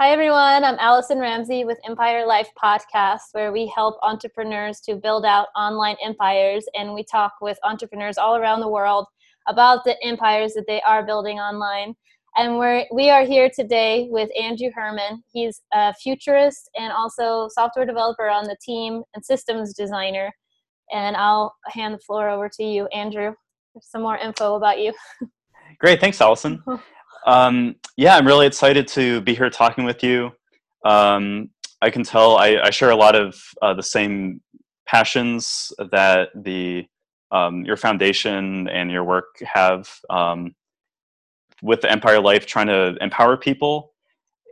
Hi, everyone. I'm Allison Ramsey with Empire Life Podcast, where we help entrepreneurs to build out online empires. And we talk with entrepreneurs all around the world about the empires that they are building online. And we're, we are here today with Andrew Herman. He's a futurist and also software developer on the team and systems designer. And I'll hand the floor over to you, Andrew, for some more info about you. Great. Thanks, Allison. Um, yeah, I'm really excited to be here talking with you. Um, I can tell I, I, share a lot of uh, the same passions that the um, your foundation and your work have um, with the Empire Life, trying to empower people.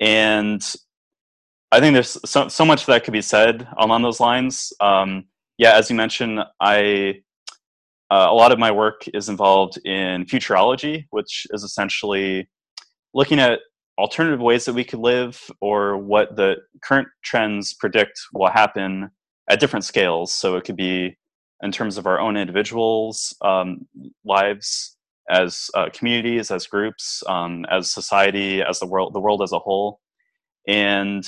And I think there's so, so much that could be said along those lines. Um, yeah, as you mentioned, I uh, a lot of my work is involved in futurology, which is essentially looking at alternative ways that we could live or what the current trends predict will happen at different scales. So it could be in terms of our own individuals' um, lives, as uh, communities, as groups, um, as society, as the world, the world as a whole, and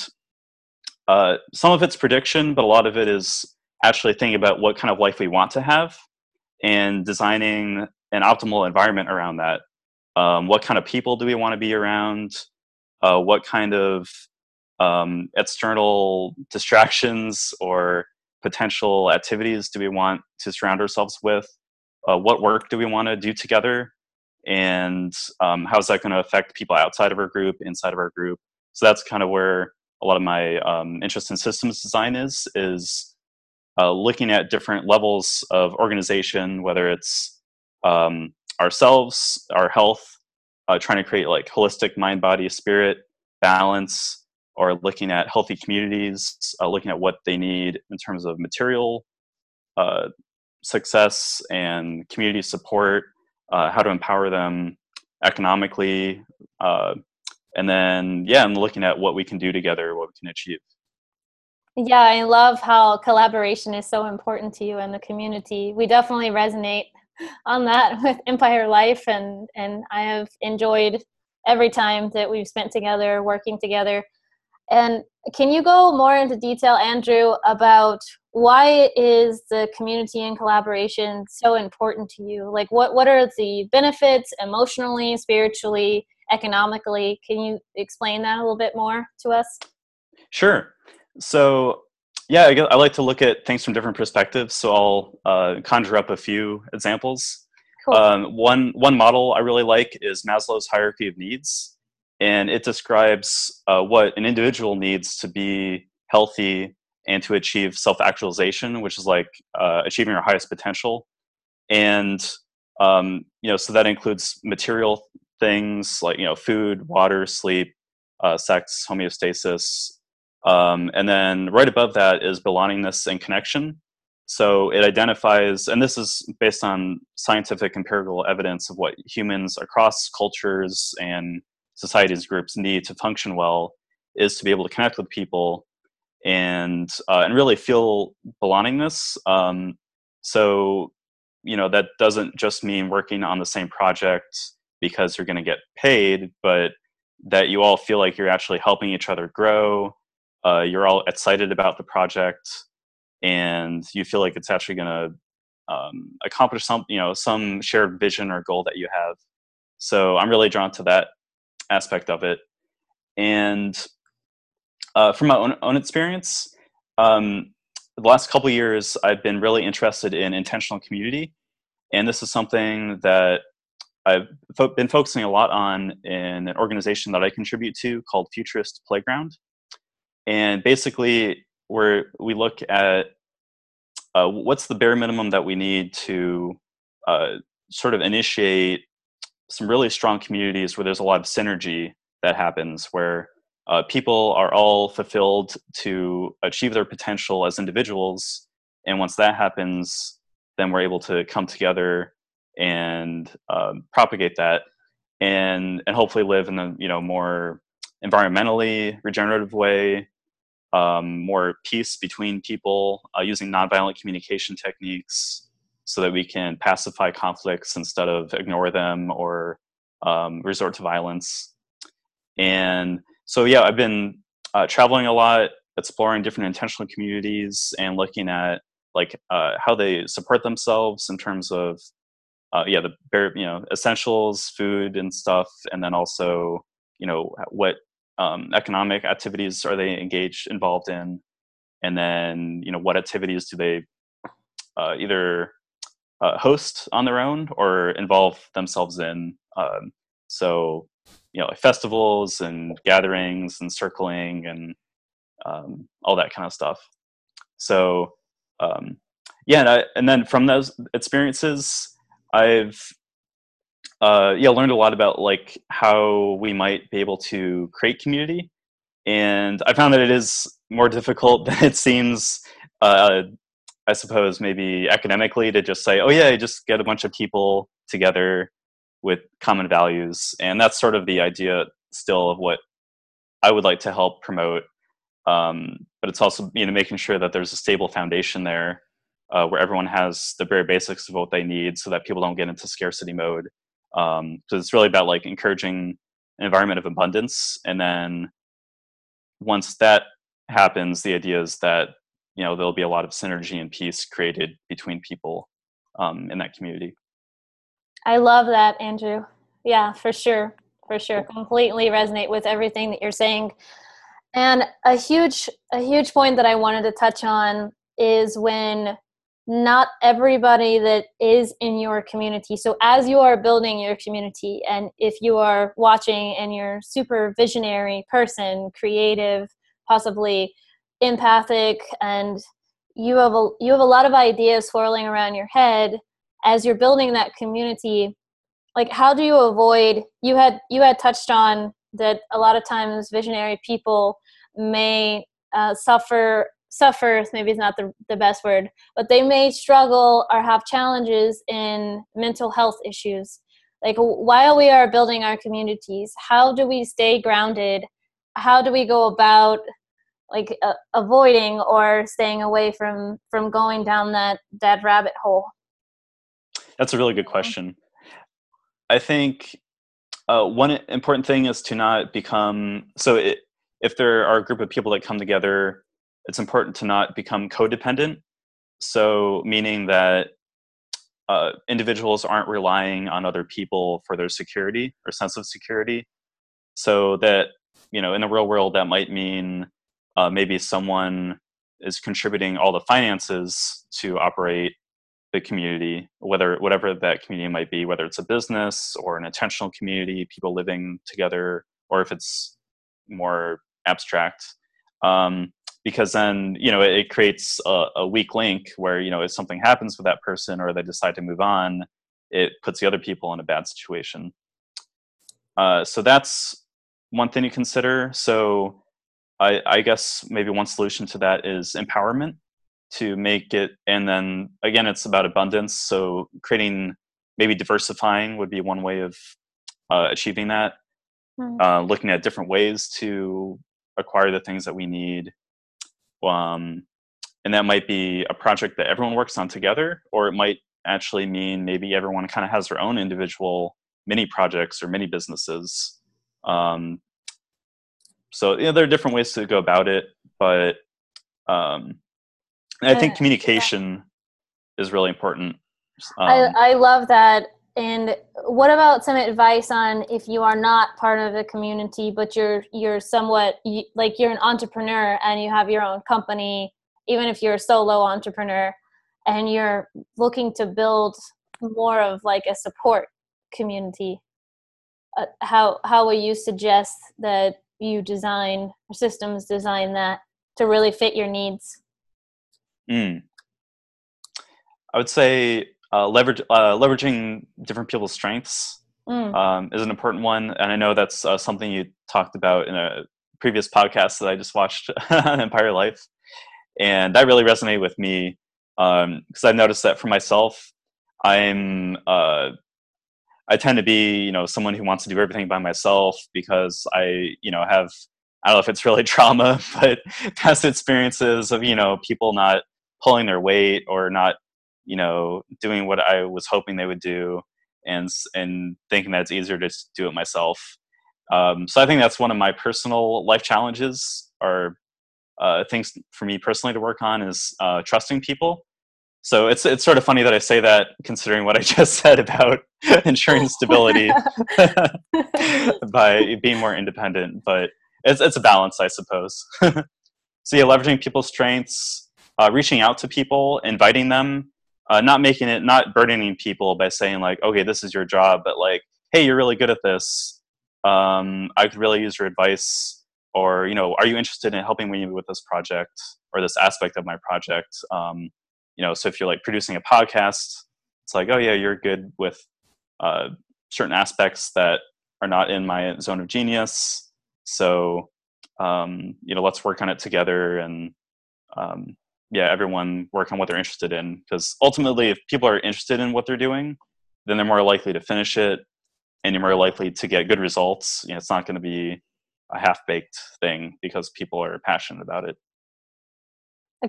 uh, some of it's prediction, but a lot of it is actually thinking about what kind of life we want to have and designing an optimal environment around that um, what kind of people do we want to be around? Uh, what kind of um, external distractions or potential activities do we want to surround ourselves with? Uh, what work do we want to do together? And um, how is that going to affect people outside of our group inside of our group? So that's kind of where a lot of my um, interest in systems design is is uh, looking at different levels of organization whether it's um, ourselves, our health, uh, trying to create like holistic mind, body, spirit balance, or looking at healthy communities, uh, looking at what they need in terms of material uh, success and community support, uh, how to empower them economically, uh, and then yeah, and looking at what we can do together, what we can achieve. Yeah, I love how collaboration is so important to you and the community. We definitely resonate on that with Empire Life, and and I have enjoyed every time that we've spent together working together. And can you go more into detail, Andrew, about why is the community and collaboration so important to you? Like, what what are the benefits emotionally, spiritually, economically? Can you explain that a little bit more to us? Sure. So yeah, I, I, like to look at things from different perspectives. So I'll uh, conjure up a few examples. Cool. Um, one one model I really like is Maslow's hierarchy of needs, and it describes uh, what an individual needs to be healthy and to achieve self actualization, which is like uh, achieving your highest potential. And um, you know, so that includes material things like you know, food, water, sleep, uh, sex, homeostasis, um, and then right above that is belongingness and connection. So it identifies, and this is based on scientific empirical evidence of what humans across cultures and societies groups need to function well, is to be able to connect with people and uh, and really feel belongingness. Um, so you know that doesn't just mean working on the same project because you're going to get paid, but that you all feel like you're actually helping each other grow uh, you're all excited about the project and you feel like it's actually going to um, accomplish some you know some shared vision or goal that you have. So i'm really drawn to that aspect of it. And uh, from my own, own experience um, the last couple years i've been really interested in intentional community. And this is something that i've fo- been focusing a lot on in an organization that i contribute to called futurist playground and basically where we look at uh, what's the bare minimum that we need to uh, sort of initiate some really strong communities where there's a lot of synergy that happens where uh, people are all fulfilled to achieve their potential as individuals. And once that happens then we're able to come together and um, propagate that and and hopefully live in a you know more environmentally regenerative way um, more peace between people uh, using nonviolent communication techniques so that we can pacify conflicts instead of ignore them or um, resort to violence. And so yeah, I've been uh, traveling a lot, exploring different intentional communities, and looking at like uh, how they support themselves in terms of uh, yeah the bare you know essentials, food and stuff, and then also you know what um, economic activities are they engaged involved in, and then you know what activities do they uh, either uh, host on their own or involve themselves in. Um, so you know like festivals and gatherings and circling and um, all that kind of stuff. So um, yeah, and, I, and, then from those experiences, I've uh, yeah learned a lot about like how we might be able to create community, and I found that it is more difficult than it seems. Uh, I suppose maybe academically to just say, oh yeah, just get a bunch of people together with common values, and that's sort of the idea still of what I would like to help promote um, but it's also you know making sure that there's a stable foundation there uh, where everyone has the very basics of what they need so that people don't get into scarcity mode um, so it's really about like encouraging an environment of abundance and then once that happens the idea is that you know there'll be a lot of synergy and peace created between people um, in that community. I love that andrew. Yeah for sure for sure. Completely resonate with everything that you're saying. And a huge a huge point that I wanted to touch on is when not everybody that is in your community. So as you are building your community and if you are watching and you're super visionary person, creative, possibly empathic and you have a you have a lot of ideas swirling around your head as you're building that community like how do you avoid you had you had touched on that a lot of times visionary people may uh, suffer suffer maybe is not the, the best word but they may struggle or have challenges in mental health issues. Like while we are building our communities how do we stay grounded? How do we go about like uh, avoiding or staying away from from going down that that rabbit hole? That's a really good question. I think uh, one important thing is to not become so it, if there are a group of people that come together it's important to not become codependent. So meaning that uh, individuals aren't relying on other people for their security or sense of security. So that you know in the real world that might mean uh, maybe someone is contributing all the finances to operate the community whether whatever that community might be whether it's a business or an intentional community people living together or if it's more abstract. Um, because then you know it, it creates a, a, weak link where you know if something happens with that person or they decide to move on it puts the other people in a bad situation. Uh, so that's one thing to consider. So I, I guess maybe one solution to that is empowerment to make it and then again it's about abundance. So creating maybe diversifying would be one way of uh, achieving that. Mm-hmm. uh, looking at different ways to acquire the things that we need um, and that might be a project that everyone works on together or it might actually mean maybe everyone kind of has their own individual mini projects or mini businesses. Um, so you know, there are different ways to go about it but um, i think communication is really important. Um, I, I love that and what about some advice on if you are not part of the community, but you're you're somewhat like you're an entrepreneur and you have your own company, even if you're a solo entrepreneur, and you're looking to build more of like a support community. Uh, how how will you suggest that you design systems design that to really fit your needs? Mm. I would say uh, leverage, uh, leveraging different people's strengths mm. um, is an important one, and I know that's uh, something you talked about in a previous podcast that I just watched on Empire Life, and that really resonated with me because um, I've noticed that for myself, I'm uh, I tend to be you know someone who wants to do everything by myself because I you know have I don't know if it's really trauma, but past experiences of you know people not pulling their weight or not you know doing what i was hoping they would do and and thinking that it's easier to do it myself Um, so I think that's one of my personal life challenges or uh, things for me personally to work on is uh, trusting people. So it's it's sort of funny that I say that considering what I just said about ensuring stability by being more independent. But it's it's a balance, I suppose. so yeah, leveraging people's strengths, uh, reaching out to people, inviting them, uh, not making it not burdening people by saying like, okay, this is your job, but like, hey, you're really good at this. Um, I could really use your advice, or you know, are you interested in helping me with this project or this aspect of my project? Um, you know, so if you're like producing a podcast, it's like, oh yeah, you're good with uh, certain aspects that are not in my zone of genius. So um, you know, let's work on it together and um, yeah, everyone work on what they're interested in. Because ultimately, if people are interested in what they're doing, then they're more likely to finish it, and you're more likely to get good results. You know, it's not going to be a half-baked thing because people are passionate about it.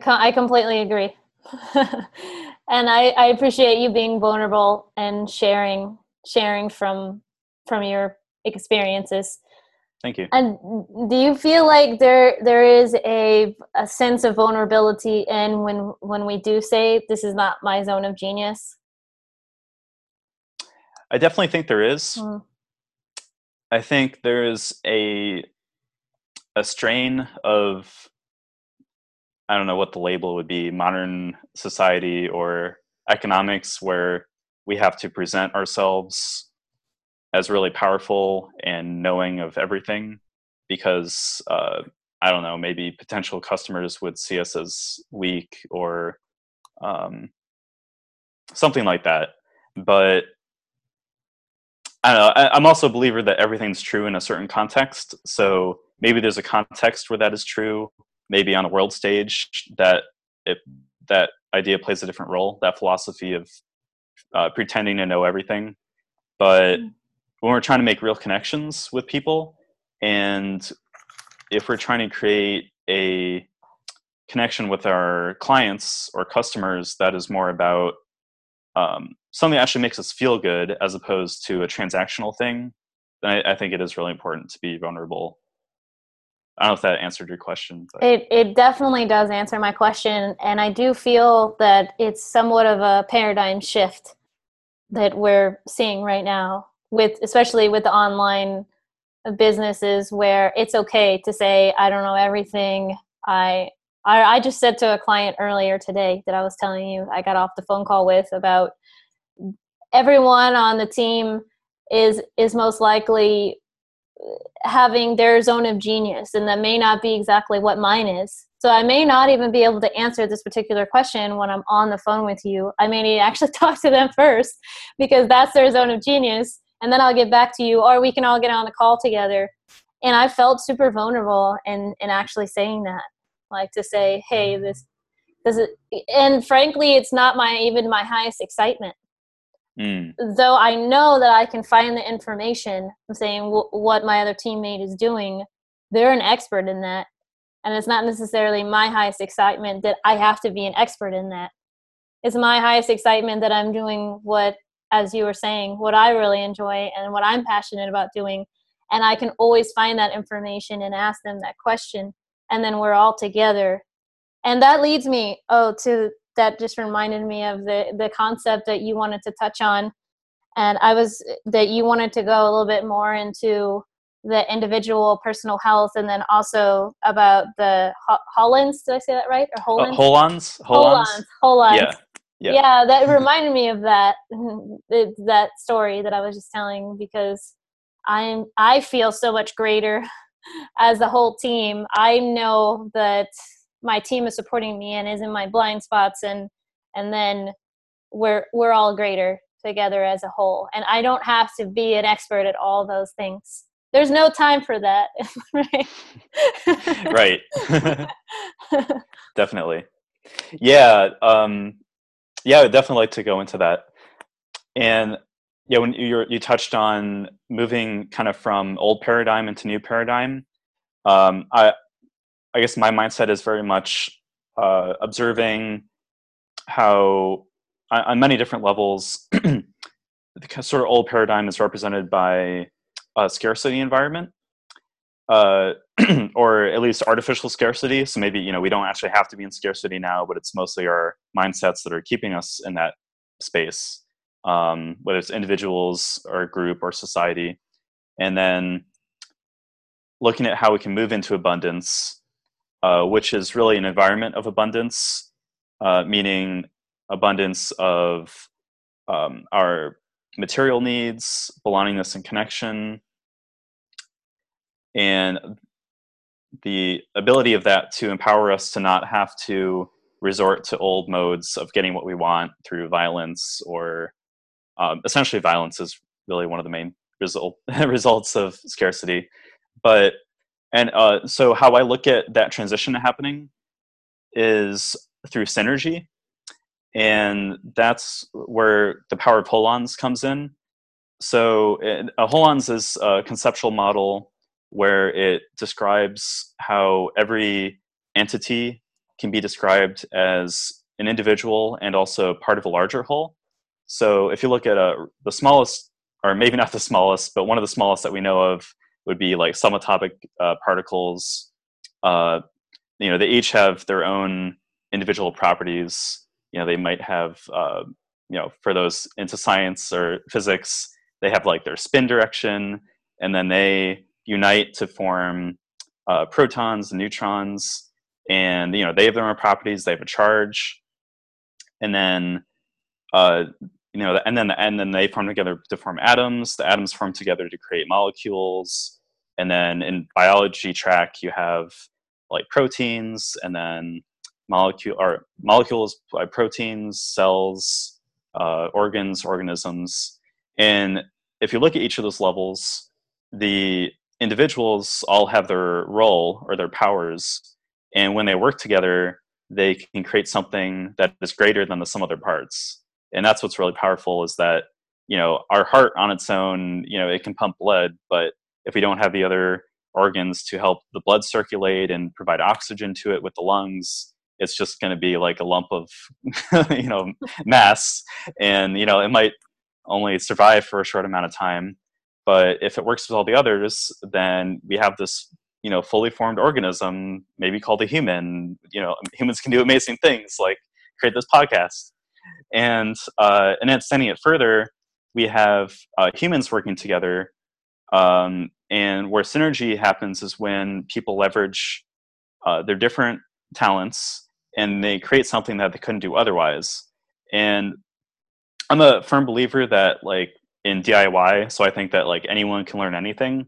I completely agree, and I, I appreciate you being vulnerable and sharing sharing from from your experiences Thank you. And do you feel like there there is a a sense of vulnerability in when when we do say this is not my zone of genius? I definitely think there is. Mm. I think there is a a strain of I don't know what the label would be, modern society or economics where we have to present ourselves as really powerful and knowing of everything because uh, I don't know, maybe potential customers would see us as weak or um, something like that. But I don't know. I, I'm also a believer that everything's true in a certain context. So maybe there's a context where that is true. Maybe on a world stage that it that idea plays a different role. That philosophy of uh, pretending to know everything. But mm when we're trying to make real connections with people and if we're trying to create a connection with our clients or customers that is more about um, something that actually makes us feel good as opposed to a transactional thing then I, I, think it is really important to be vulnerable i don't know if that answered your question but. it, it definitely does answer my question and i do feel that it's somewhat of a paradigm shift that we're seeing right now with especially with the online businesses where it's okay to say i don't know everything. I I, I just said to a client earlier today that I was telling you I got off the phone call with about everyone on the team is is most likely having their zone of genius and that may not be exactly what mine is. So i may not even be able to answer this particular question when i'm on the phone with you. I may need to actually talk to them first because that's their zone of genius and then I'll get back to you, or we can all get on a call together. And I felt super vulnerable in in actually saying that, like to say, hey, this does it. And frankly, it's not my even my highest excitement. Mm. Though I know that I can find the information, I'm saying w- what my other teammate is doing. They're an expert in that, and it's not necessarily my highest excitement that I have to be an expert in that. It's my highest excitement that I'm doing what as you were saying, what I really enjoy and what I'm passionate about doing. And I can always find that information and ask them that question. And then we're all together. And that leads me, oh, to that just reminded me of the, the concept that you wanted to touch on. And I was that you wanted to go a little bit more into the individual personal health and then also about the Hollands. Did I say that right? Or Hollands? Uh, Hollands. Hollands. Hollands. Yeah yeah. yeah that reminded me of that that story that i was just telling because i'm i feel so much greater as a whole team. I know that my team is supporting me and is in my blind spots and and then we're we're all greater together as a whole. And i don't have to be an expert at all those things. There's no time for that right? Right. Definitely. Yeah um yeah, I would definitely like to go into that. And yeah, when you you touched on moving kind of from old paradigm into new paradigm, um, I I guess my mindset is very much uh, observing how on, on many different levels the sort of old paradigm is represented by a scarcity environment, uh, or at least artificial scarcity. So maybe you know we don't actually have to be in scarcity now, but it's mostly our mindsets that are keeping us in that space, um, whether it's individuals or group or society, and then looking at how we can move into abundance, uh, which is really an environment of abundance, uh, meaning abundance of um, our material needs, belongingness and connection, and the ability of that to empower us to not have to resort to old modes of getting what we want through violence or um, essentially violence is really one of the main result, results of scarcity. But and uh, so how i look at that transition happening is through synergy. And that's where the power of holons comes in. So a holons is a conceptual model where it describes how every entity can be described as an individual and also part of a larger whole. So if you look at a, uh, the smallest, or maybe not the smallest, but one of the smallest that we know of would be like subatomic uh, particles. Uh, you know, they each have their own individual properties. You know, they might have, uh, you know, for those into science or physics, they have like their spin direction, and then they unite to form uh, protons and neutrons, and you know they have their own properties. They have a charge, and then uh, you know, and then and then they form together to form atoms. The atoms form together to create molecules, and then in biology track you have like proteins, and then molecule or molecules by proteins, cells, uh, organs, organisms, and if you look at each of those levels, the individuals all have their role or their powers and when they work together they can create something that is greater than the sum of their parts. And that's what's really powerful is that you know our heart on its own you know it can pump blood but if we don't have the other organs to help the blood circulate and provide oxygen to it with the lungs it's just going to be like a lump of you know mass. And you know it might only survive for a short amount of time but if it works with all the others, then we have this you know fully formed organism, maybe called a human. You know, humans can do amazing things like create this podcast, and uh, and extending it further, we have uh, humans working together. Um, and where synergy happens is when people leverage uh, their different talents and they create something that they couldn't do otherwise. And I'm a firm believer that like in DIY. So I think that like anyone can learn anything,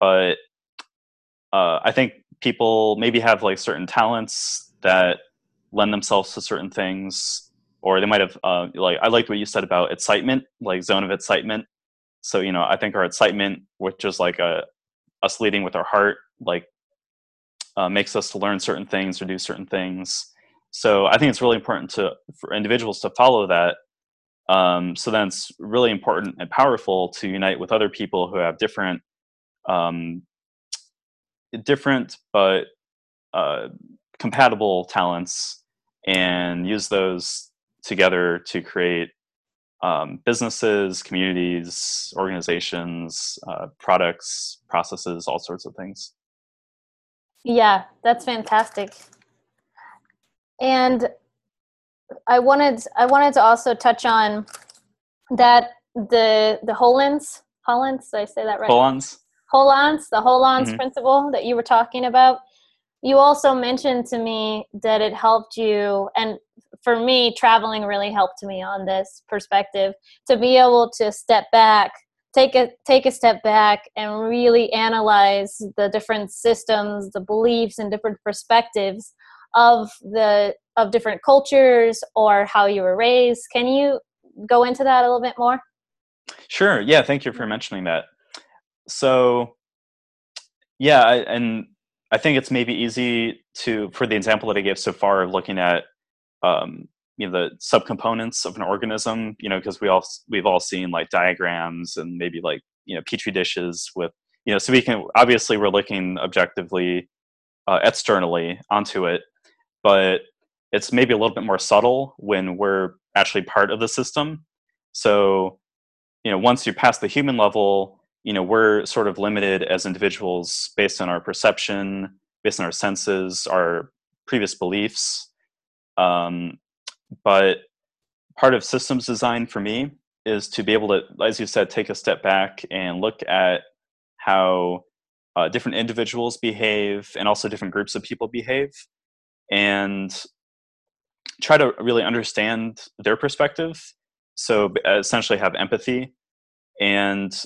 but uh, I think people maybe have like certain talents that lend themselves to certain things, or they might have uh, like I liked what you said about excitement, like zone of excitement. So you know, I think our excitement, which is like a us leading with our heart, like uh, makes us to learn certain things or do certain things. So I think it's really important to for individuals to follow that um, so then it's really important and powerful to unite with other people who have different, um, different but uh, compatible talents, and use those together to create um, businesses, communities, organizations, uh, products, processes, all sorts of things. Yeah, that's fantastic. And I wanted I wanted to also touch on that the the Holons Holons did I say that right? Holons. Holons, the Holons mm-hmm. principle that you were talking about. You also mentioned to me that it helped you, and for me, traveling really helped me on this perspective to be able to step back, take a take a step back, and really analyze the different systems, the beliefs, and different perspectives of the of different cultures or how you were raised. Can you go into that a little bit more? Sure. Yeah. Thank you for mentioning that. So, yeah, I, and I think it's maybe easy to, for the example that I gave so far, of looking at um, you know the subcomponents of an organism. You know, because we all we've all seen like diagrams and maybe like you know petri dishes with you know. So we can obviously we're looking objectively uh, externally onto it, but it's maybe a little bit more subtle when we're actually part of the system. So, you know, once you pass the human level, you know we're sort of limited as individuals based on our perception based on our senses our previous beliefs um, but part of systems design for me is to be able to as you said take a step back and look at how uh, different individuals behave and also different groups of people behave and try to really understand their perspective so essentially have empathy and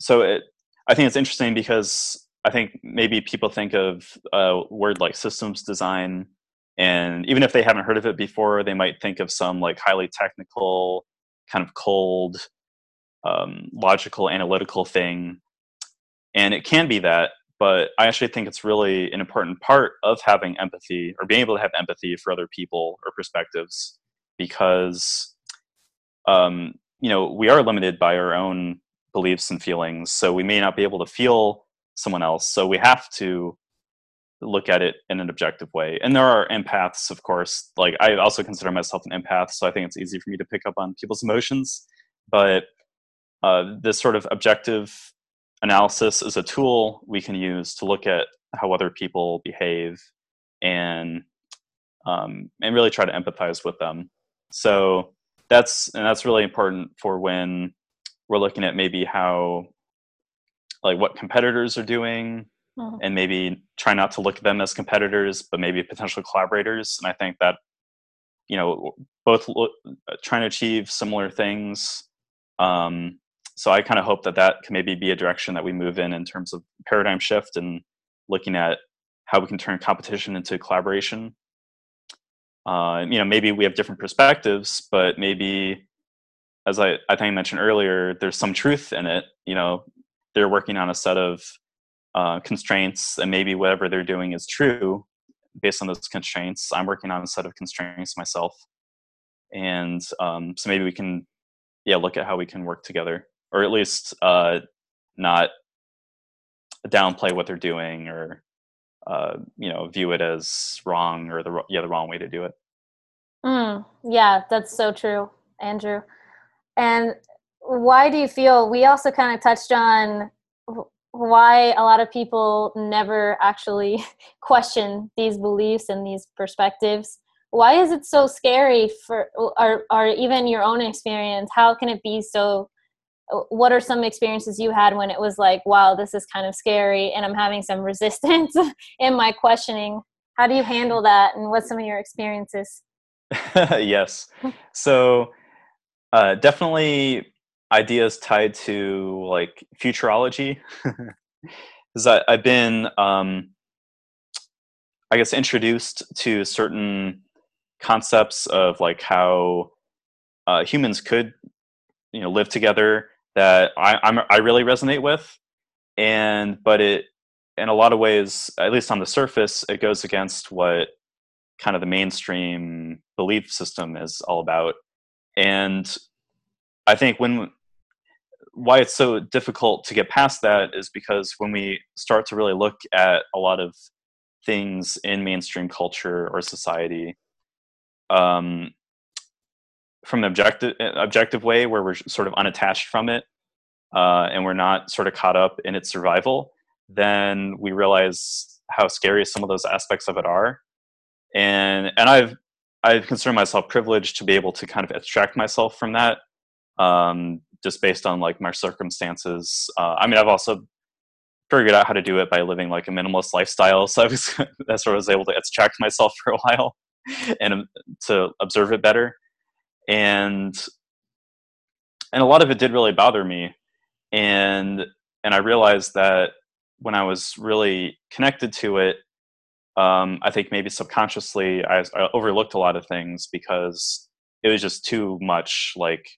so it, I think it's interesting because I think maybe people think of a word like systems design, and even if they haven't heard of it before, they might think of some like highly technical, kind of cold, um, logical, analytical thing. And it can be that, but I actually think it's really an important part of having empathy or being able to have empathy for other people or perspectives because, um, you know, we are limited by our own beliefs and feelings so we may not be able to feel someone else so we have to look at it in an objective way and there are empaths of course like i also consider myself an empath so i think it's easy for me to pick up on people's emotions but uh, this sort of objective analysis is a tool we can use to look at how other people behave and um, and really try to empathize with them so that's and that's really important for when we're looking at maybe how like what competitors are doing mm-hmm. and maybe try not to look at them as competitors but maybe potential collaborators and i think that you know both trying to achieve similar things um, so i kind of hope that that can maybe be a direction that we move in in terms of paradigm shift and looking at how we can turn competition into collaboration uh, you know maybe we have different perspectives but maybe as I, I think I mentioned earlier, there's some truth in it. You know, they're working on a set of uh, constraints, and maybe whatever they're doing is true based on those constraints. I'm working on a set of constraints myself, and um, so maybe we can, yeah, look at how we can work together, or at least uh, not downplay what they're doing, or uh, you know, view it as wrong or the yeah the wrong way to do it. Mm, yeah, that's so true, Andrew. And why do you feel we also kind of touched on why a lot of people never actually question these beliefs and these perspectives? Why is it so scary for, or, or even your own experience? How can it be so? What are some experiences you had when it was like, wow, this is kind of scary and I'm having some resistance in my questioning? How do you handle that and what's some of your experiences? yes. So, uh, definitely ideas tied to like futurology. Because I've been, um, I guess, introduced to certain concepts of like how uh, humans could, you know, live together that I, I'm, I really resonate with, and but it, in a lot of ways, at least on the surface, it goes against what kind of the mainstream belief system is all about. And i think when why it's so difficult to get past that is because when we start to really look at a lot of things in mainstream culture or society um, from an objective objective way where we're sort of unattached from it uh, and we're not sort of caught up in its survival then we realize how scary some of those aspects of it are and and i've I consider myself privileged to be able to kind of extract myself from that, um, just based on like my circumstances. Uh, I mean, I've also figured out how to do it by living like a minimalist lifestyle, so I was that's where I was able to extract myself for a while and um, to observe it better. And and a lot of it did really bother me, and and I realized that when I was really connected to it, um, I think maybe subconsciously I, I, overlooked a lot of things because it was just too much. Like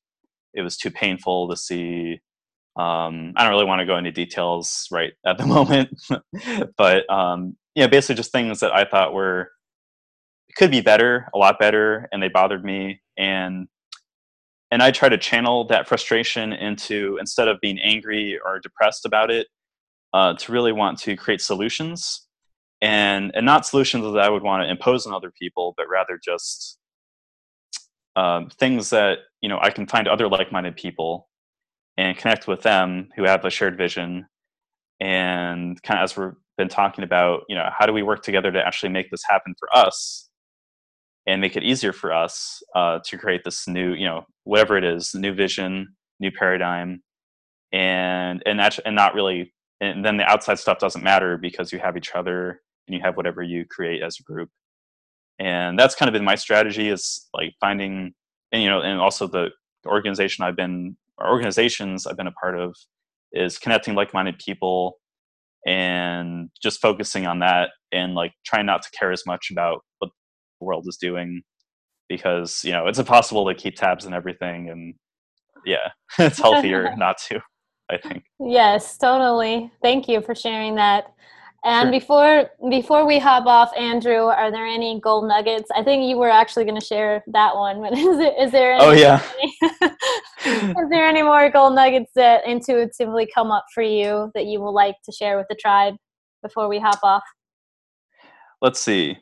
it was too painful to see. Um, I don't really want to go into details right at the moment, but um, yeah, basically just things that I thought were could be better, a lot better, and they bothered me. And and I try to channel that frustration into instead of being angry or depressed about it, uh, to really want to create solutions. And and not solutions that I would want to impose on other people, but rather just um, things that you know I can find other like-minded people, and connect with them who have a shared vision and kind of as we've been talking about you know how do we work together to actually make this happen for us and make it easier for us uh, to create this new you know whatever it is new vision new paradigm and and that's and not really and then the outside stuff doesn't matter because you have each other and you have whatever you create as a group. And that's kind of been my strategy is like finding and you know and also the organization i've been organizations i've been a part of is connecting like-minded people and just focusing on that and like trying not to care as much about what world is doing because you know it's impossible to keep tabs and everything and yeah it's healthier not to i think yes totally thank you for sharing that and sure. before before we hop off, Andrew, are there any gold nuggets? I think you were actually going to share that one, but is it is there? Any, oh yeah. is there any more gold nuggets that intuitively come up for you that you would like to share with the tribe before we hop off? Let's see.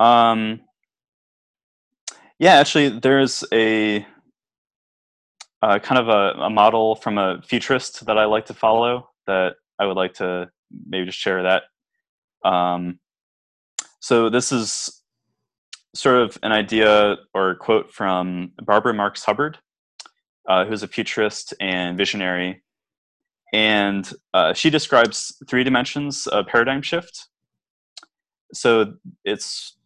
Um, yeah, actually, there's a uh, kind of a, a model from a futurist that I like to follow that I would like to maybe just share that. Um, so this is sort of an idea or quote from Barbara Marx Hubbard, uh, who's a futurist and visionary. And uh, she describes three dimensions of paradigm shift. So it's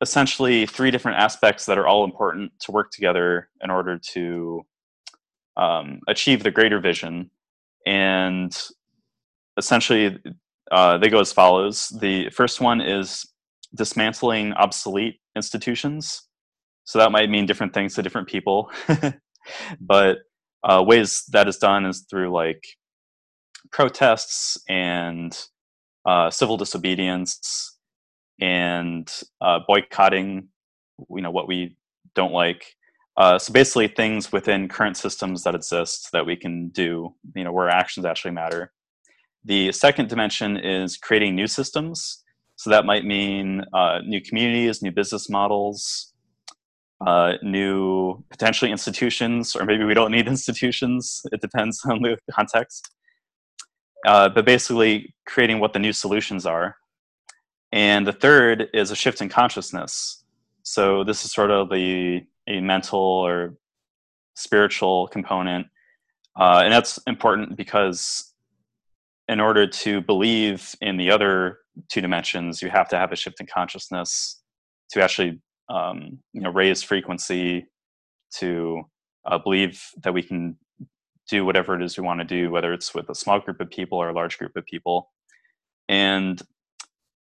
essentially three different aspects that are all important to work together in order to um, achieve the greater vision. And essentially uh, they go as follows. The first one is dismantling obsolete institutions. So that might mean different things to different people, but uh, ways that is done is through like protests and uh, civil disobedience and uh, boycotting. You know what we don't like. Uh, so basically, things within current systems that exist that we can do. You know where actions actually matter. The second dimension is creating new systems. So that might mean uh, new communities, new business models, uh, new potentially institutions, or maybe we don't need institutions. It depends on the context. Uh, but basically, creating what the new solutions are. And the third is a shift in consciousness. So this is sort of the a mental or spiritual component, uh, and that's important because in order to believe in the other two dimensions, you have to have a shift in consciousness to actually um, you know raise frequency to uh, believe that we can do whatever it is we want to do, whether it's with a small group of people or a large group of people. And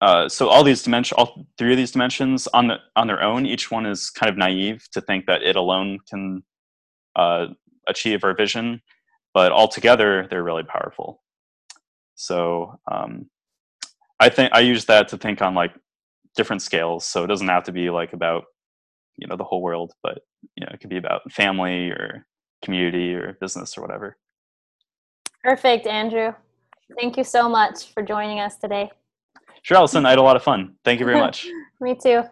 uh, so all these dimensions, all three of these dimensions on the on their own, each one is kind of naive to think that it alone can uh, achieve our vision, but all together they're really powerful. So um, I think I use that to think on like different scales. So it doesn't have to be like about you know the whole world, but you know it could be about family or community or business or whatever. Perfect, Andrew. Thank you so much for joining us today. Sure, Allison. I had a lot of fun. Thank you very much. Me too.